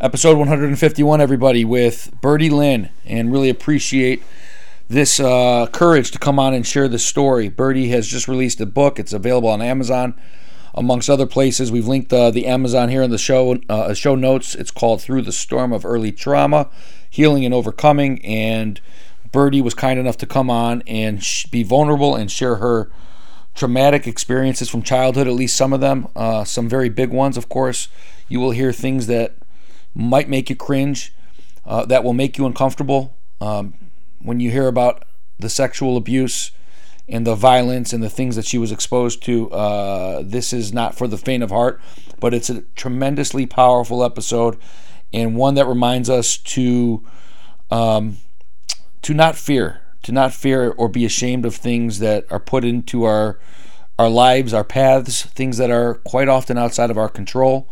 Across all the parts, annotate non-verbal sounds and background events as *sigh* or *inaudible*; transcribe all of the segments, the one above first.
episode 151, everybody, with Byrdy Lynn, and really appreciate this uh, courage to come on and share this story. Byrdy has just released a book. It's available on Amazon, amongst other places. We've linked uh, the Amazon here in the show uh, show notes. It's called "Through the Storm of Early Trauma: Healing and Overcoming." And Byrdy was kind enough to come on and sh- be vulnerable and share her traumatic experiences from childhood. At least some of them, uh, some very big ones, of course. You will hear things that might make you cringe, uh, that will make you uncomfortable. Um, when you hear about the sexual abuse and the violence and the things that she was exposed to, uh, this is not for the faint of heart, but it's a tremendously powerful episode and one that reminds us to um, to not fear, to not fear or be ashamed of things that are put into our our lives, our paths, things that are quite often outside of our control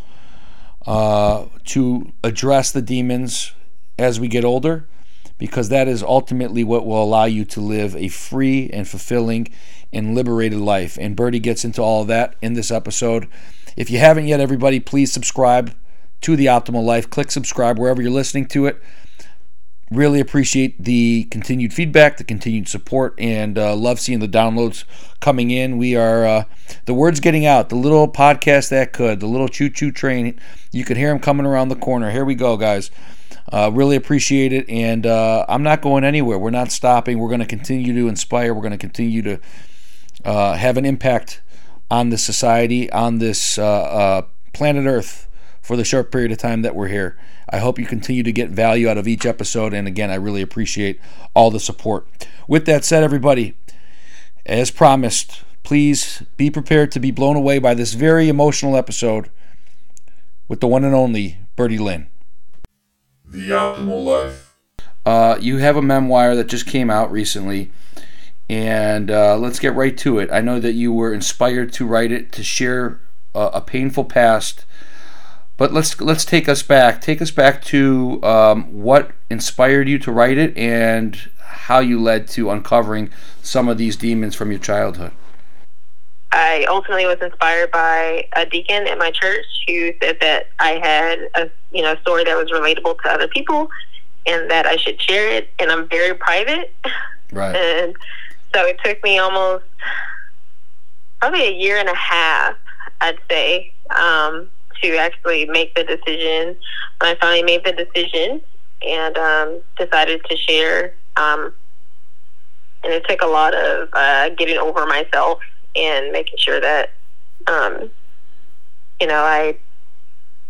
uh, to address the demons as we get older, because that is ultimately what will allow you to live a free and fulfilling and liberated life. And Byrdy gets into all of that in this episode. If you haven't yet, everybody, please subscribe to The Optimal Life. Click subscribe wherever you're listening to it. Really appreciate the continued feedback, the continued support, and uh, love seeing the downloads coming in. We are uh, the word's getting out. The little podcast that could, the little choo choo train. You can hear them coming around the corner. Here we go, guys. Uh, really appreciate it, and uh, I'm not going anywhere. We're not stopping. We're going to continue to inspire. We're going to continue to uh, have an impact on the society, on this uh, planet Earth for the short period of time that we're here. I hope you continue to get value out of each episode. And again, I really appreciate all the support. With that said, everybody, as promised, please be prepared to be blown away by this very emotional episode with the one and only Byrdy Lynn. The Optimal Life. Uh, you have a memoir that just came out recently, and uh, let's get right to it. I know that you were inspired to write it to share a, a painful past but let's let's take us back. Take us back to um, what inspired you to write it and how you led to uncovering some of these demons from your childhood. I ultimately was inspired by a deacon at my church who said that I had a you know story that was relatable to other people and that I should share it. And I'm very private, right? *laughs* And so it took me almost probably a year and a half, I'd say, um, to actually make the decision. When I finally made the decision and um, decided to share, um, and it took a lot of uh, getting over myself and making sure that, um, you know, I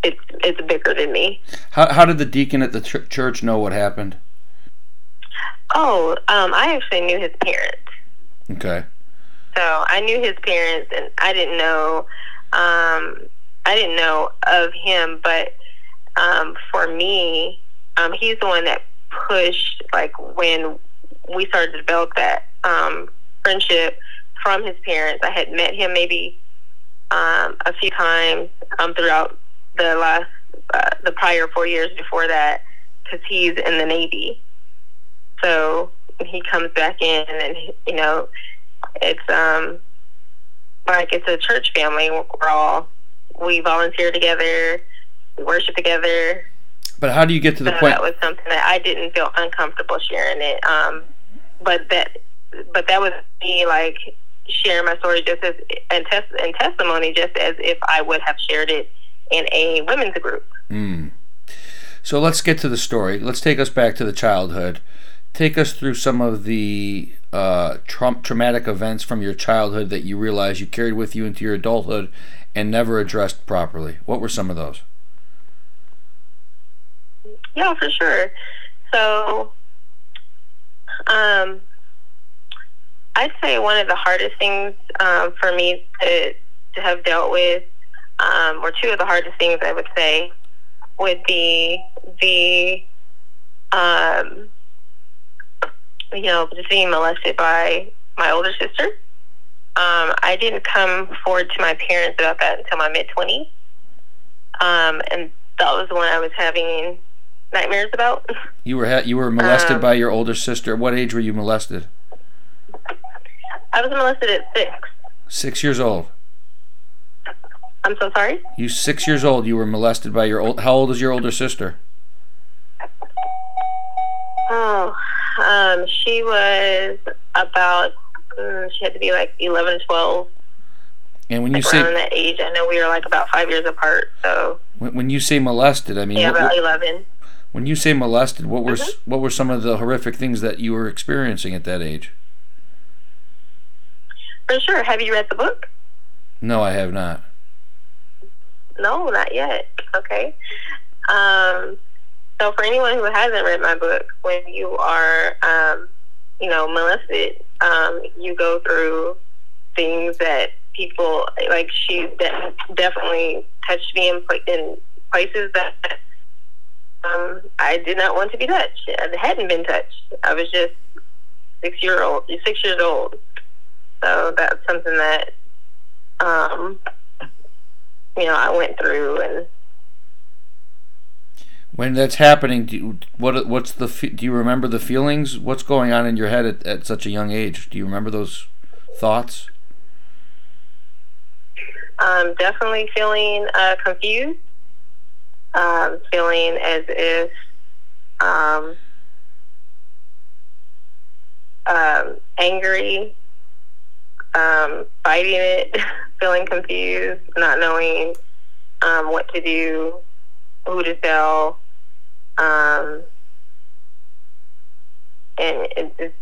it's it's bigger than me. How how did the deacon at the ch- church know what happened? Oh, um, I actually knew his parents. Okay. So I knew his parents, and I didn't know um, I didn't know of him, but um, for me, um, he's the one that pushed, like, when we started to develop that um, friendship from his parents. I had met him maybe um, a few times um, throughout the last, uh, the prior four years before that, because he's in the Navy. So he comes back in, and you know, it's um like it's a church family. We're all we volunteer together, we worship together. But how do you get to the so point? That was something that I didn't feel uncomfortable sharing it. Um, but that, but that was me like sharing my story just as and, test, and testimony just as if I would have shared it in a women's group. Mm. So let's get to the story. Let's take us back to the childhood. Take us through some of the uh, tra- traumatic events from your childhood that you realize you carried with you into your adulthood and never addressed properly. What were some of those? Yeah, for sure. So, um, I'd say one of the hardest things um, for me to, to have dealt with, um, or two of the hardest things I would say, would be the, um, you know, just being molested by my older sister. Um, I didn't come forward to my parents about that until my mid 20s. Um, and that was when I was having nightmares about. You were ha- you were molested Um, by your older sister. What age were you molested? I was molested at six. Six years old. I'm so sorry. You six years old. You were molested by your old. How old is your older sister? Oh, um, she was about. Mm, she had to be like 11, 12. And when you say around that age, I know we were like about five years apart. So when, when you say molested, I mean yeah, what- about 11. when you say molested, what were Mm-hmm. what were some of the horrific things that you were experiencing at that age? For sure. Have you read the book? No, I have not. No, not yet. Okay. Um, so for anyone who hasn't read my book, when you are, um, you know, molested, um, you go through things that people like. She de- definitely touched me in, in places that um, I did not want to be touched. I hadn't been touched. I was just six year old, six years old. So that's something that, um, you know, I went through and When that's happening, do you, what what's the do you remember the feelings? What's going on in your head at, at such a young age? Do you remember those thoughts? um, definitely feeling uh, confused, um, feeling as if um, um, angry, um, fighting it, *laughs* feeling confused, not knowing um, what to do, who to tell, um, and it, it's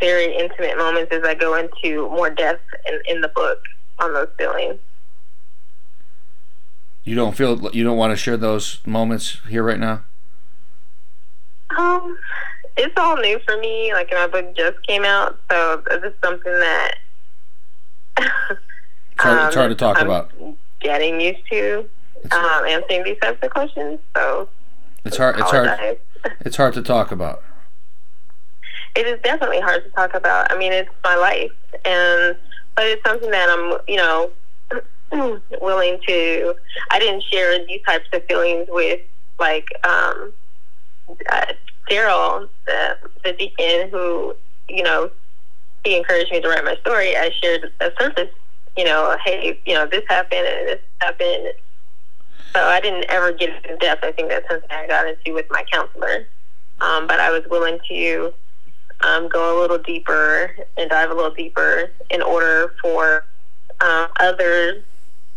very intimate moments as I go into more depth in, in the book on those feelings. You don't feel you don't want to share those moments here right now. Um, it's all new for me. Like my book just came out, so this is something that It's hard, it's *laughs* hard to talk I'm about. Getting used to um, answering these types of questions. So It's hard. It's hard. *laughs* It's hard to talk about. It is definitely hard to talk about. I mean, it's my life, and but it's something that I'm, you know, *clears throat* willing to. I didn't share these types of feelings with like um, uh, Daryl, the the deacon, who you know he encouraged me to write my story. I shared a surface, you know, hey, you know, this happened and this happened. So I didn't ever get in depth. I think that's something I got into with my counselor. Um, but I was willing to um, go a little deeper and dive a little deeper in order for um, others,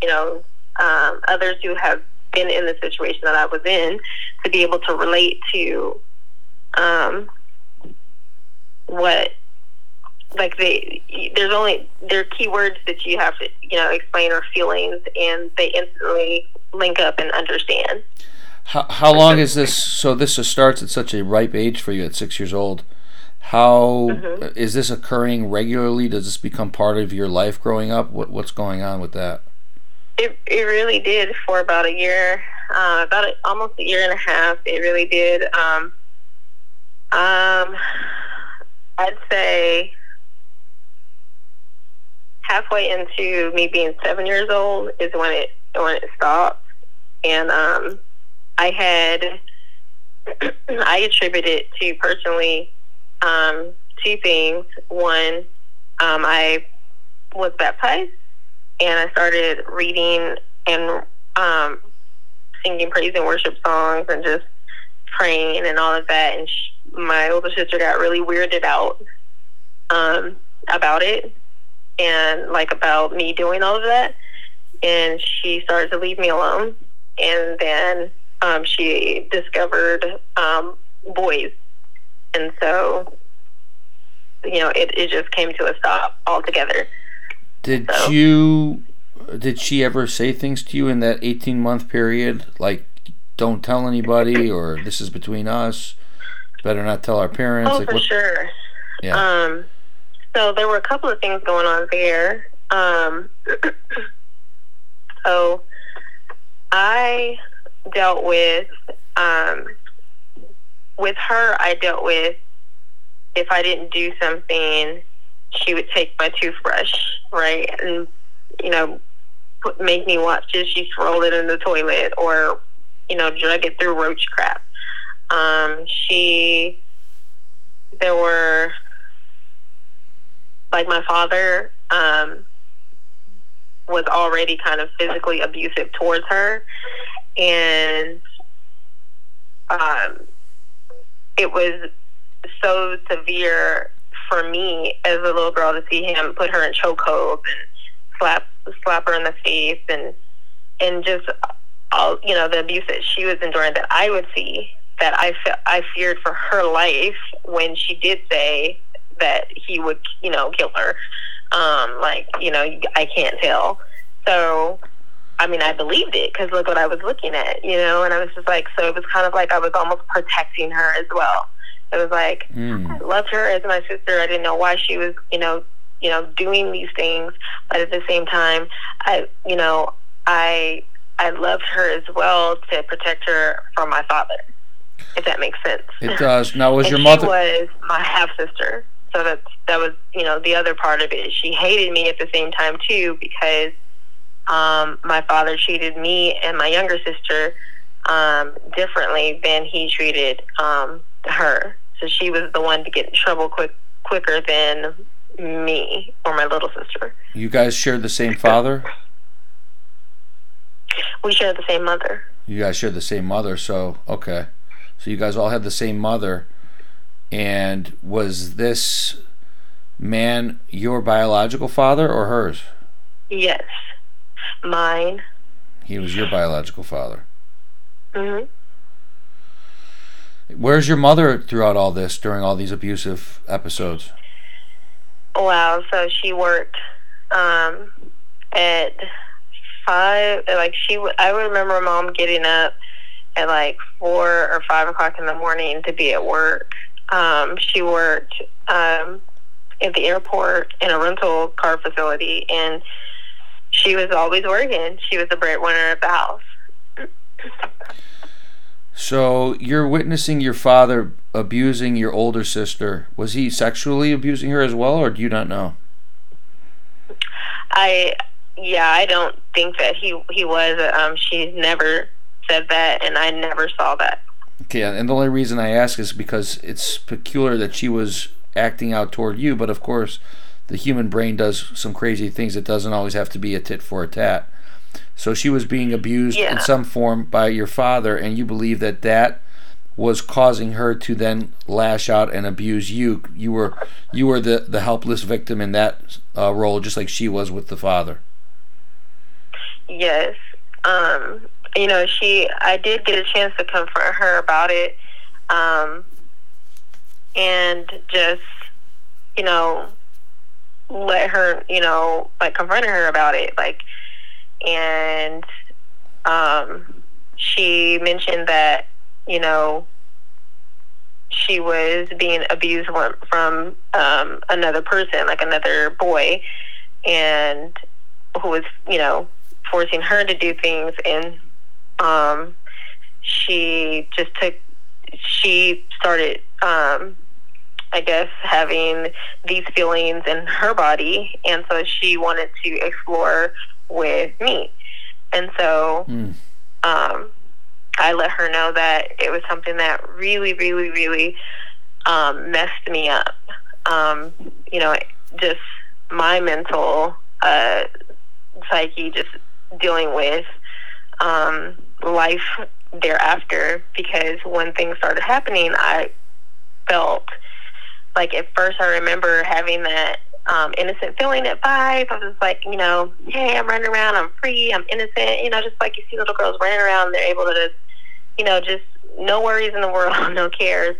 you know, um, others who have been in the situation that I was in to be able to relate to um, what like they there's only there are key words that you have to you know explain or feelings and they instantly link up and understand How, how long is this? So this starts at such a ripe age for you at six years old. How is Mm-hmm. this occurring regularly? Does this become part of your life growing up? What what's going on with that? it, it really did for about a year uh, about a, almost a year and a half it really did um, um, i'd say halfway into me being seven years old is when it when it stopped. And um, i had *clears throat* i attribute it to personally um, two things. One um, i was baptized and I started reading and um, singing praise and worship songs and just praying and all of that. And sh my older sister got really weirded out um, about it and like about me doing all of that. And she started to leave me alone. And then um, she discovered um, boys. And so, you know, it, it just came to a stop altogether. Did So- you? Did she ever say things to you in that eighteen month period, like "Don't tell anybody" or "This is between us"? Better not tell our parents. Oh, like for what? sure. Yeah. Um, so there were a couple of things going on there. Um, *clears throat* so I dealt with um, with her. I dealt with if I didn't do something, she would take my toothbrush, right, and you know, put, make me watch as she rolled it in the toilet, or you know, drug it through roach crap. Um, she, there were, like my father, um, was already kind of physically abusive towards her, and um, it was so severe for me as a little girl to see him put her in chokeholds and slap slap her in the face and and just all you know the abuse that she was enduring that I would see that I fe- I feared for her life when she did say that he would you know kill her um like you know I can't tell so I mean I believed it because look what I was looking at you know and I was just like so it was kind of like I was almost protecting her as well it was like Mm. I loved her as my sister I didn't know why she was you know you know doing these things but at the same time I you know I I loved her as well to protect her from my father, if that makes sense. It does. Now, was *laughs* your she mother? was my half sister, so that that was you know the other part of it. She hated me at the same time too because um, my father treated me and my younger sister um, differently than he treated um, her. So she was the one to get in trouble quick quicker than me or my little sister. You guys shared the same father. We shared the same mother. You guys shared the same mother, so okay. So you guys all had the same mother. And was this man your biological father or hers? Yes, mine. He was your biological father. hmm Where's your mother throughout all this during all these abusive episodes? Wow. So she worked um, at five. Like she, w- I remember mom getting up at like four or five o'clock in the morning to be at work. Um, she worked um, at the airport in a rental car facility, and she was always working. She was the breadwinner of the house. So you're witnessing your father abusing your older sister. Was he sexually abusing her as well, or do you not know? I, yeah, I don't think that he he was. Um, she never said that, and I never saw that. Okay, and the only reason I ask is because it's peculiar that she was acting out toward you, but of course, the human brain does some crazy things. It doesn't always have to be a tit for a tat. So she was being abused in some form by your father, and you believe that that was causing her to then lash out and abuse you. You were you were the the helpless victim in that uh, role, just like she was with the father. Yes. Um, you know, she I did get a chance to confront her about it. Um, and just, you know, let her, you know, like confronted her about it. Like and um she mentioned that, you know, she was being abused from um another person, like another boy and who was, you know, forcing her to do things and um she just took she started um I guess having these feelings in her body and so she wanted to explore with me. And so Mm. um I let her know that it was something that really, really, really um, messed me up. Um, you know, just my mental uh, psyche, just dealing with um, life thereafter. Because when things started happening, I felt like at first I remember having that um, innocent feeling at five. I was like, you know, hey, I'm running around, I'm free, I'm innocent. You know, just like you see little girls running around, they're able to just, you know, just no worries in the world, *laughs* no cares.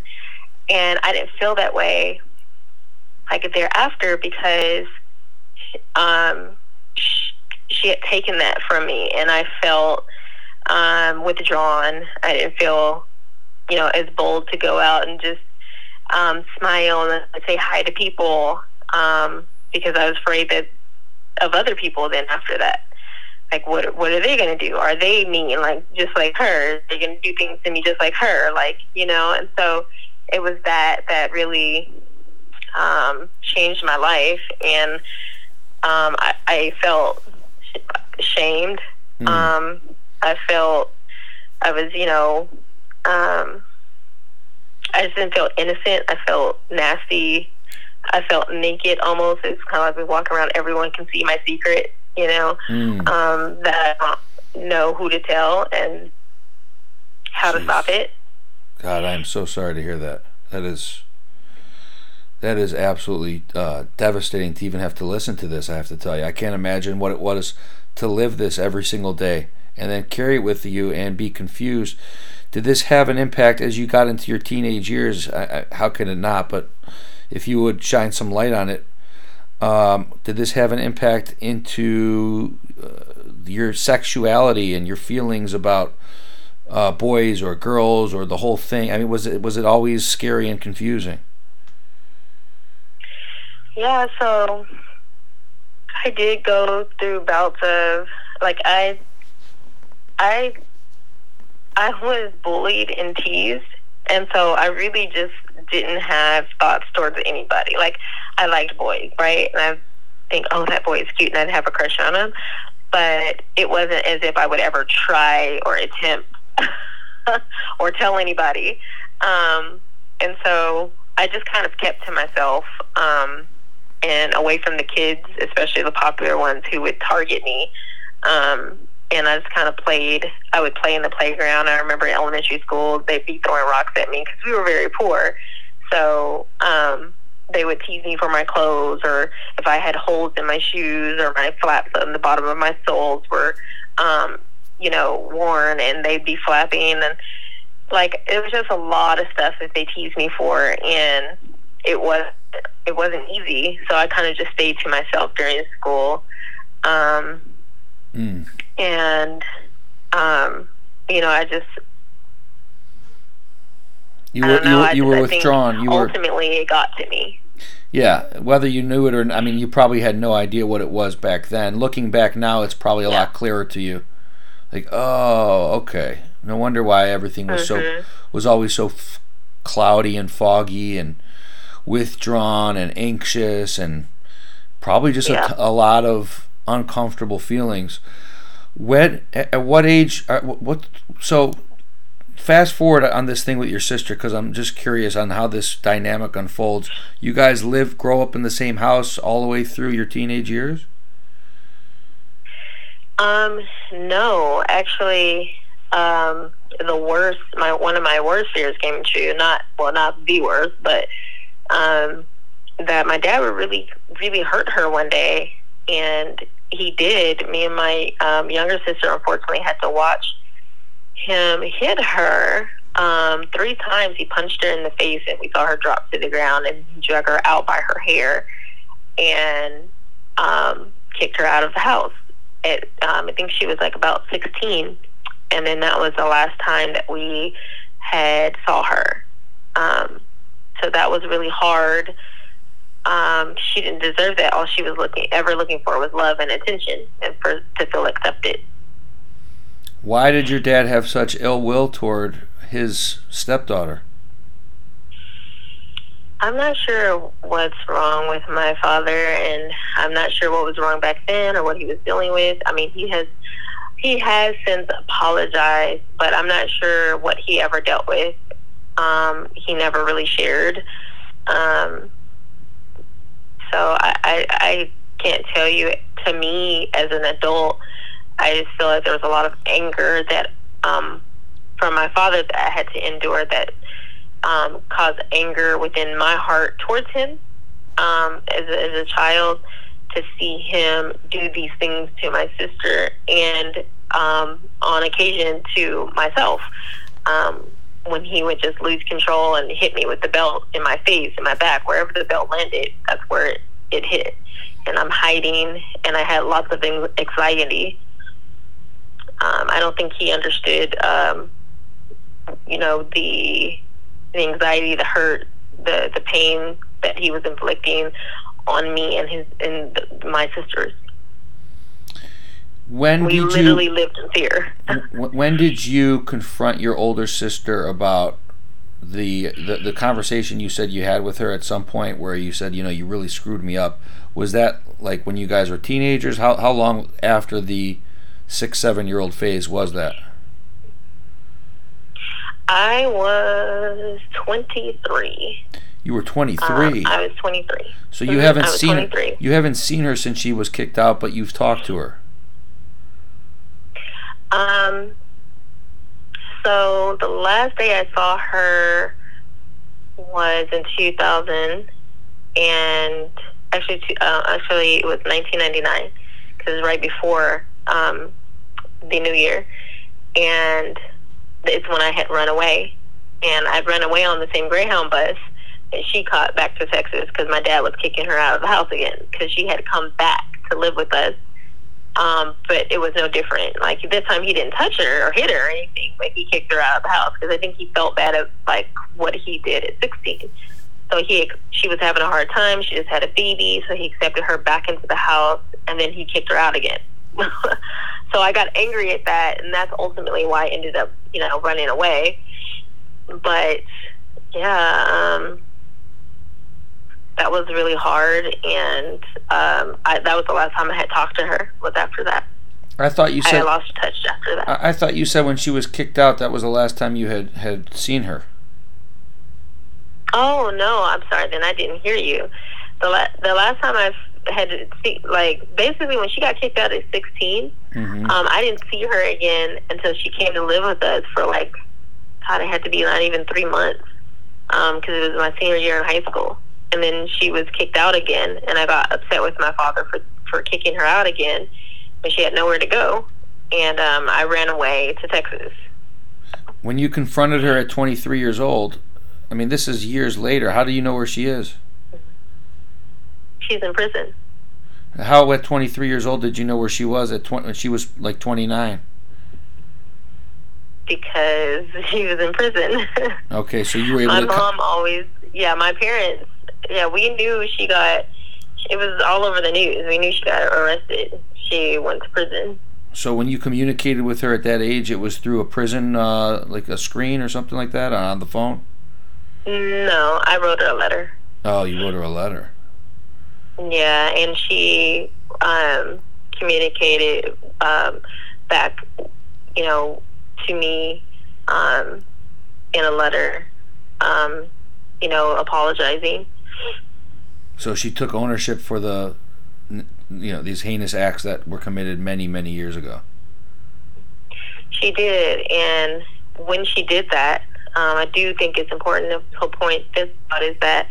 And I didn't feel that way like thereafter because um, sh- she had taken that from me, and I felt um, withdrawn. I didn't feel, you know, as bold to go out and just um, smile and say hi to people um, because I was afraid that of other people. Then after that, like what what are they going to do? Are they mean like just like her? They're going to do things to me just like her, like you know. And so it was that that really um, changed my life, and um, I, I felt shamed. Mm. Um, I felt I was, you know, um, I just didn't feel innocent. I felt nasty. I felt naked almost. It's kind of like we walk around, everyone can see my secret, you know, Mm. um, that I don't know who to tell and how to stop it. God, I am so sorry to hear that. That is that is absolutely uh, devastating to even have to listen to this. I have to tell you, I can't imagine what it was to live this every single day and then carry it with you and be confused. Did this have an impact as you got into your teenage years? I, I, how could it not? But if you would shine some light on it, um, did this have an impact into uh, your sexuality and your feelings about uh, boys or girls or the whole thing? I mean, was it was it always scary and confusing? Yeah, so I did go through bouts of like I I I was bullied and teased and so I really just didn't have thoughts towards anybody. Like I liked boys, right? And I think, oh that boy is cute and I'd have a crush on him. But it wasn't as if I would ever try or attempt *laughs* or tell anybody. Um and so I just kind of kept to myself. Um and away from the kids, especially the popular ones who would target me. Um, and I just kind of played. I would play in the playground. I remember in elementary school, they'd be throwing rocks at me because we were very poor. So um, they would tease me for my clothes, or if I had holes in my shoes, or my flaps on the bottom of my soles were, um, you know, worn, and they'd be flapping, and like it was just a lot of stuff that they teased me for, and it was it wasn't easy. So I kind of just stayed to myself during school. Um, Mm. And, um, you know, I just, You were know. you were, you were withdrawn. You were ultimately it got to me. yeah. Whether you knew it or I mean, you probably had no idea what it was back then. Looking back now, it's probably a Yeah. lot clearer to you. Like, oh, okay. No wonder why everything was so Mhm. was always so f- cloudy and foggy and withdrawn and anxious and probably just Yeah. a, a lot of uncomfortable feelings. When at, at what age? What, what? So fast forward on this thing with your sister because I'm just curious on how this dynamic unfolds. You guys live, grow up in the same house all the way through your teenage years. Um, no, actually, um, the worst, my one of my worst fears came true. Not well, not the worst, but um, that my dad would really, really hurt her one day, and he did. Me and my um, younger sister, unfortunately, had to watch him hit her um, three times. He punched her in the face, and we saw her drop to the ground, and he drug her out by her hair, and um, kicked her out of the house at um, I think she was like about 16, and then that was the last time that we had saw her. Um, so that was really hard. Um, she didn't deserve that. All she was looking ever looking for was love and attention, and for to feel accepted. Why did your dad have such ill will toward his stepdaughter? I'm not sure what's wrong with my father, and I'm not sure what was wrong back then or what he was dealing with. I mean, he has he has since apologized, but I'm not sure what he ever dealt with. Um, he never really shared. Um, so I, I, I can't tell you. To me, as an adult, I just feel like there was a lot of anger that um, from my father that I had to endure that um, caused anger within my heart towards him um, as, a, as a child to see him do these things to my sister and um, on occasion to myself. Um, when he would just lose control and hit me with the belt in my face, in my back, wherever the belt landed, that's where it, it hit. And I'm hiding, and I had lots of anxiety. Um, I don't think he understood, um, you know, the the anxiety, the hurt, the the pain that he was inflicting on me and his and the, my sisters. When We did literally you? lived in fear. wh- When did you confront your older sister about the, the the conversation you said you had with her at some point where you said you know you really screwed me up? Was that like when you guys were teenagers? How how long after the six seven year old phase was that? I was 23. You were 23. Um, I was 23. so you Mhm, haven't seen 23. you haven't seen her since she was kicked out, but you've talked to her. Um, so the last day I saw her was in 2000, and actually, uh, actually it was 1999 because right before um, the new year, and it's when I had run away, and I'd run away on the same Greyhound bus that she caught back to Texas because my dad was kicking her out of the house again because she had come back to live with us um, but it was no different. Like this time, he didn't touch her or hit her or anything, but he kicked her out of the house because I think he felt bad at like what he did at 16. So he she was having a hard time. She just had a baby, so he accepted her back into the house, and then he kicked her out again. *laughs* so I got angry at that, and that's ultimately why I ended up, you know, running away. But yeah, um, that was really hard, and um, I, that was the last time I had talked to her. Was after that. I thought you I said lost touch after that. I, I thought you said when she was kicked out that was the last time you had had seen her. oh no, I'm sorry. Then I didn't hear you. The la- the last time I had to see, like basically when she got kicked out at 16, hmm um, I didn't see her again until she came to live with us for like, God, it had to be not even three months, because it was my senior year in high school. And then she was kicked out again, and I got upset with my father for for kicking her out again, but she had nowhere to go, and um, I ran away to Texas. When you confronted her at 23 years old, I mean this is years later. How do you know where she is? She's in prison. How at 23 years old did you know where she was at 20, when she was like 29? because *laughs* she was in prison. Okay, so you were able my mom always, yeah, my parents, yeah, we knew she got. It was all over the news. We knew she got arrested. She went to prison. So when you communicated with her at that age, it was through a prison, uh, like a screen or something like that on the phone. No, I wrote her a letter. Oh, you wrote her a letter. Yeah, and she um, communicated um, back, you know, to me um, in a letter, um, you know, apologizing. So she took ownership for the, you know, these heinous acts that were committed many, many years ago. She did, and when she did that, um, I do think it's important to, point this out is that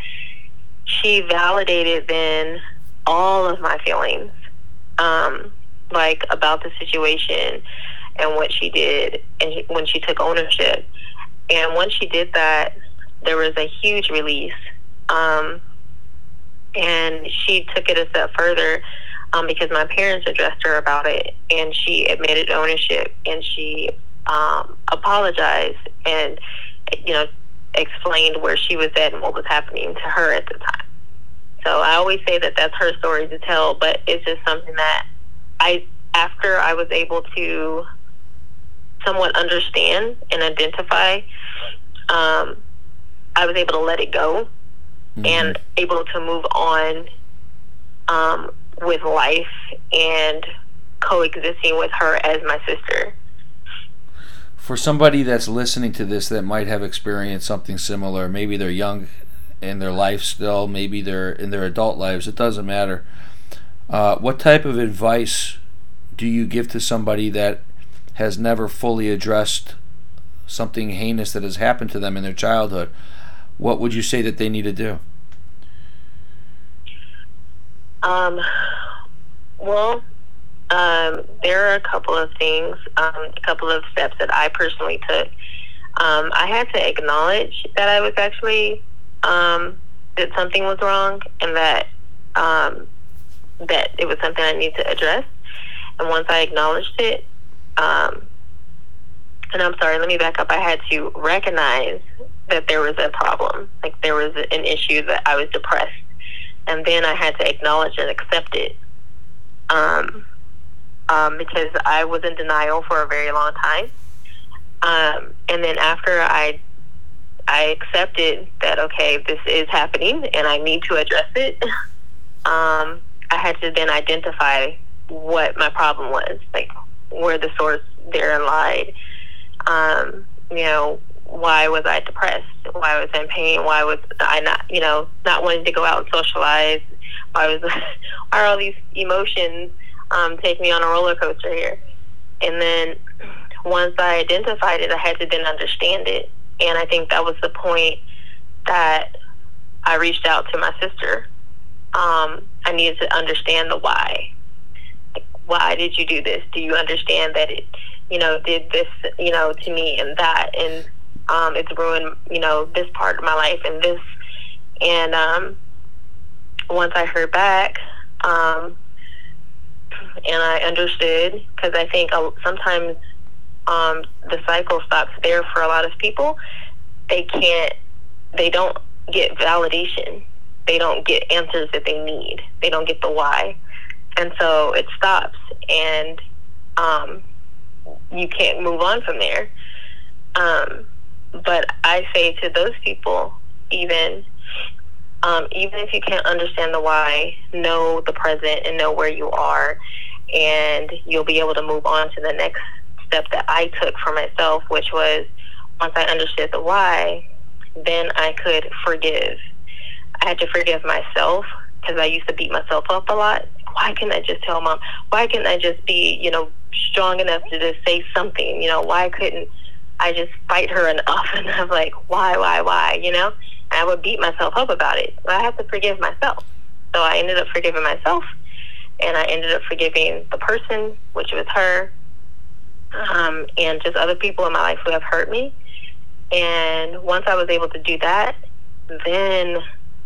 she validated then all of my feelings, um, like about the situation and what she did, and he- when she took ownership. And once she did that, there was a huge release. Um, and she took it a step further um, because my parents addressed her about it, and she admitted ownership, and she um, apologized, and you know explained where she was at and what was happening to her at the time. So I always say that that's her story to tell, but it's just something that I, after I was able to somewhat understand and identify, um, I was able to let it go Mhm. and able to move on um, with life and coexisting with her as my sister. for somebody that's listening to this that might have experienced something similar, maybe they're young in their life still, maybe they're in their adult lives, it doesn't matter. Uh, what type of advice do you give to somebody that has never fully addressed something heinous that has happened to them in their childhood? What would you say that they need to do? Um, well, um, there are a couple of things, um, a couple of steps that I personally took. Um, I had to acknowledge that I was actually um, that something was wrong, and that um, that it was something I needed to address. And once I acknowledged it, um, and I'm sorry, let me back up. I had to recognize that there was a problem, like there was an issue that I was depressed and then I had to acknowledge and accept it. Um, um, because I was in denial for a very long time. Um, and then after I I accepted that okay, this is happening and I need to address it. *laughs* Um, I had to then identify what my problem was, like where the source therein lied. Um, you know, why was I depressed? Why was I in pain? Why was I not, you know, not wanting to go out and socialize? Why was *laughs* why are all these emotions um, take me on a roller coaster here? And then once I identified it, I had to then understand it. And I think that was the point that I reached out to my sister. Um, I needed to understand the why. Like, why did you do this? Do you understand that it, you know, did this, you know, to me and that, and um, it's ruined, you know, this part of my life and this. And um, once I heard back, um, and I understood, because I think sometimes um, the cycle stops there for a lot of people. They can't, they don't get validation. They don't get answers that they need. They don't get the why. And so it stops and um, you can't move on from there. Um, but I say to those people, even um, even if you can't understand the why, know the present and know where you are, and you'll be able to move on to the next step that I took for myself, which was once I understood the why, then I could forgive. I had to forgive myself because I used to beat myself up a lot. Why can't I just tell mom? Why can't I just be, you know, strong enough to just say something? You know, why couldn't I just fight her enough? *laughs* And I'm like, why, why, why? You know, and I would beat myself up about it. But I have to forgive myself. So I ended up forgiving myself, and I ended up forgiving the person, which was her, um, and just other people in my life who have hurt me. And once I was able to do that, then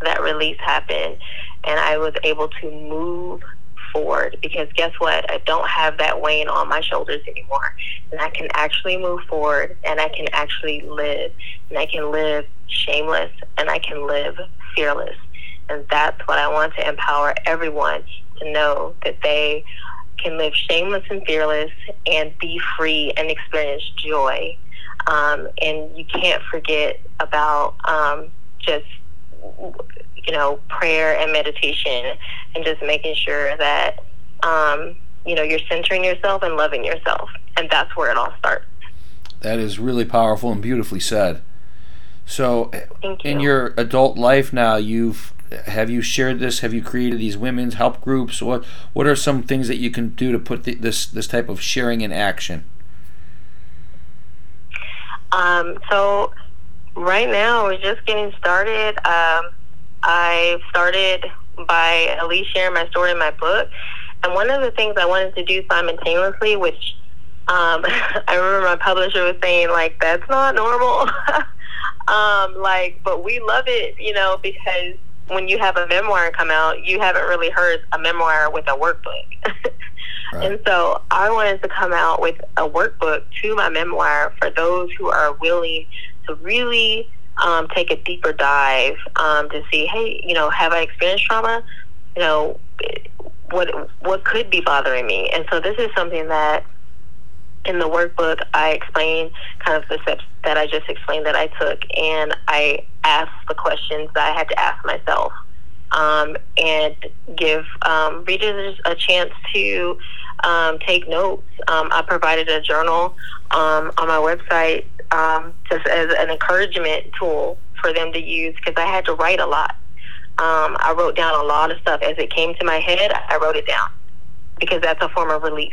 that release happened, and I was able to move forward because guess what? I don't have that weighing on my shoulders anymore. And I can actually move forward and I can actually live. And I can live shameless and I can live fearless. And that's what I want to empower everyone to know that they can live shameless and fearless and be free and experience joy. Um, and you can't forget about um, just, you know, prayer and meditation and just making sure that, um, you know, you're centering yourself and loving yourself. And that's where it all starts. That is really powerful and beautifully said. So, you. in your adult life now, you've have you shared this? Have you created these women's help groups? What What are some things that you can do to put the, this this type of sharing in action? Um, so right now we're just getting started. Um, I started by at least sharing my story in my book, and one of the things I wanted to do simultaneously, which um, *laughs* I remember my publisher was saying like that's not normal. *laughs* um, like, but we love it, you know, because when you have a memoir come out, you haven't really heard a memoir with a workbook. *laughs* right. And so I wanted to come out with a workbook to my memoir for those who are willing to really um, take a deeper dive um, to see, hey, you know, have I experienced trauma? You know, what what could be bothering me? And so this is something that in the workbook I explain kind of the steps that I just explained that I took, and I asked the questions that I had to ask myself, um, and give um, readers a chance to um, take notes. Um, I provided a journal um, on my website um, just as an encouragement tool for them to use because I had to write a lot. I wrote down a lot of stuff as it came to my head. I wrote it down because that's a form of release.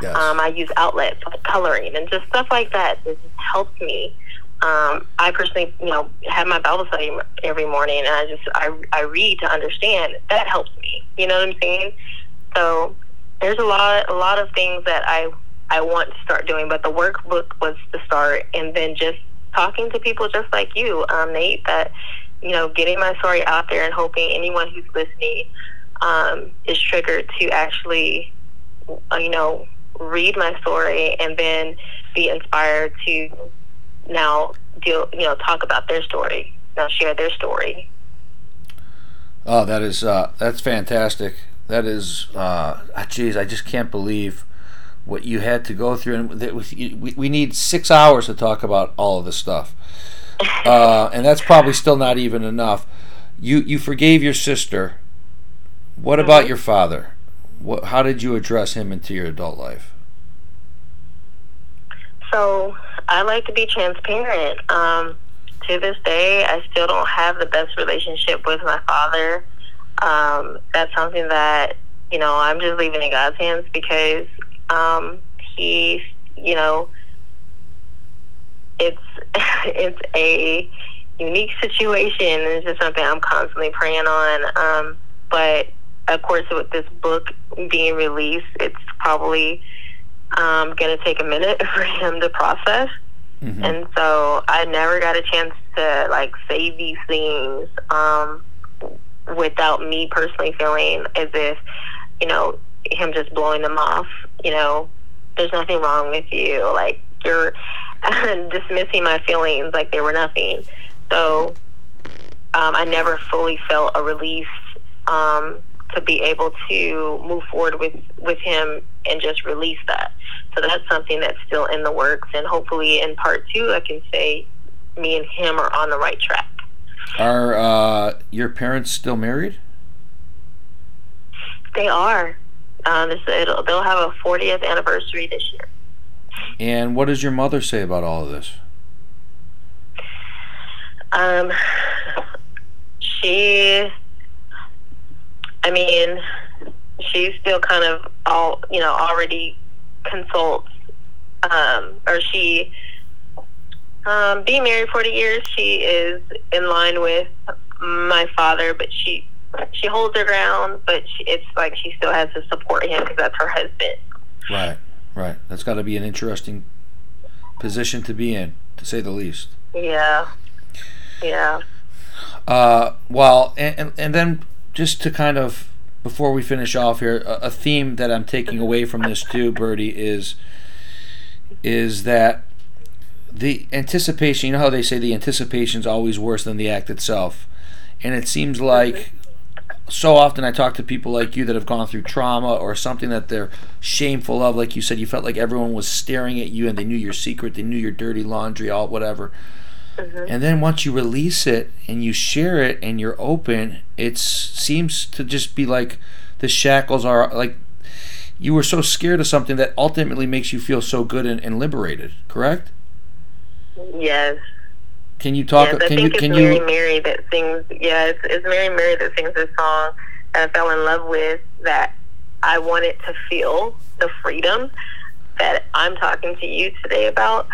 Yes. Um, I use outlets like coloring and just stuff like that. It just helps me. Um, I personally, you know, have my Bible study every morning, and I just I, I read to understand. That helps me. You know what I'm saying? So there's a lot a lot of things that I I want to start doing, but the workbook was the start, and then just talking to people just like you, um, Nate. That you know, getting my story out there and hoping anyone who's listening um, is triggered to actually, you know, read my story and then be inspired to now deal, you know, talk about their story, now share their story. Oh, that is uh, that's fantastic. That is, uh, geez, I just can't believe what you had to go through, and we, we need six hours to talk about all of this stuff, uh, and that's probably still not even enough. You you forgave your sister. What mm-hmm. about your father? What, how did you address him into your adult life? So I like to be transparent. Um, to this day, I still don't have the best relationship with my father. Um, that's something that you know I'm just leaving in God's hands because um, he, you know, it's *laughs* it's a unique situation. It's just something I'm constantly praying on. Um, but of course, with this book being released, it's probably um, going to take a minute *laughs* for him to process. Mm-hmm. And so I never got a chance to like say these things um, without me personally feeling as if, you know, him just blowing them off. You know, there's nothing wrong with you. Like you're *laughs* dismissing my feelings like they were nothing. So um, I never fully felt a release um, to be able to move forward with with him and just release that. So that's something that's still in the works, and hopefully in part two, I can say me and him are on the right track. Are uh, your parents still married? They are. Um, they'll have a 40th anniversary this year. And what does your mother say about all of this? Um, she, I mean, she's still kind of all, you know, already consults, um, or she, um, being married 40 years, she is in line with my father, but she, she holds her ground, but she, it's like she still has to support him because that's her husband. Right, right. That's got to be an interesting position to be in, to say the least. Yeah, yeah. Uh, well, and, and, and then just to kind of before we finish off here, a, a theme that I'm taking away from this too, Byrdy, is is that the anticipation. You know how they say the anticipation is always worse than the act itself, and it seems like so often I talk to people like you that have gone through trauma or something that they're shameful of. Like you said, you felt like everyone was staring at you and they knew your secret, they knew your dirty laundry, all whatever. Mm-hmm. And then once you release it and you share it and you're open, it seems to just be like the shackles are like you were so scared of something that ultimately makes you feel so good and, and liberated. Correct? Yes. Can you talk? Yes, I can think you? Can it's Mary you? Mary that sings. Yeah, it's, it's Mary Mary that sings this song that I fell in love with. That I wanted to feel the freedom that I'm talking to you today about,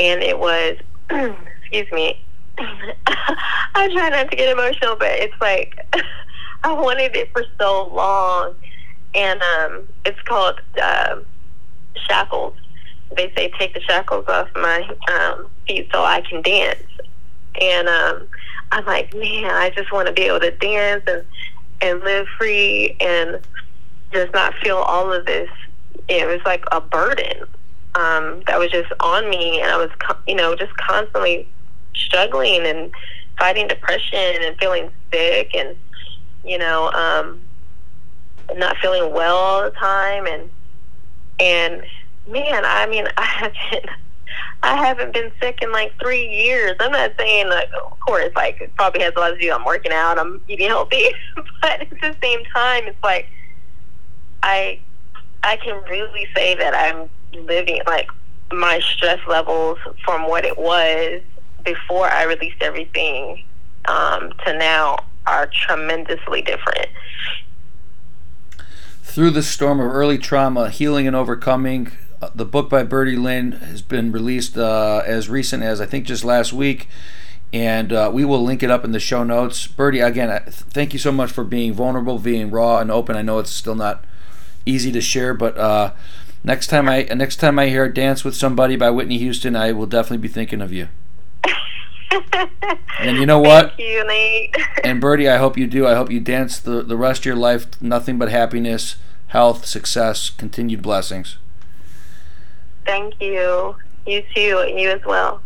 and it was *clears throat* excuse me. *clears throat* I try not to get emotional, but it's like *laughs* I wanted it for so long, and um, it's called uh, shackles. They say take the shackles off my um, feet so I can dance, and um, I'm like, man, I just want to be able to dance and and live free and just not feel all of this. It was like a burden um, that was just on me, and I was, you know, just constantly struggling and fighting depression and feeling sick and you know um not feeling well all the time. And and man i mean *laughs* i haven't i haven't been sick in like three years. I'm not saying like of course like it probably has a lot to do. I'm working out. I'm eating healthy. *laughs* But at the same time it's like i i can really say that i'm living like my stress levels from what it was before I released everything um, to now are tremendously different. Through the storm of early trauma, healing and overcoming, the book by Byrdy Lynn has been released uh, as recent as I think just last week, and uh, we will link it up in the show notes. Byrdy, again, thank you so much for being vulnerable, being raw and open. I know it's still not easy to share, but uh, next time I next time I hear "Dance with Somebody" by Whitney Houston, I will definitely be thinking of you and you know *laughs* what? Thank you, Nate. *laughs* and Byrdy, I hope you do. I hope you dance the, the rest of your life nothing but happiness, health, success, continued blessings. Thank you. You too. and You as well.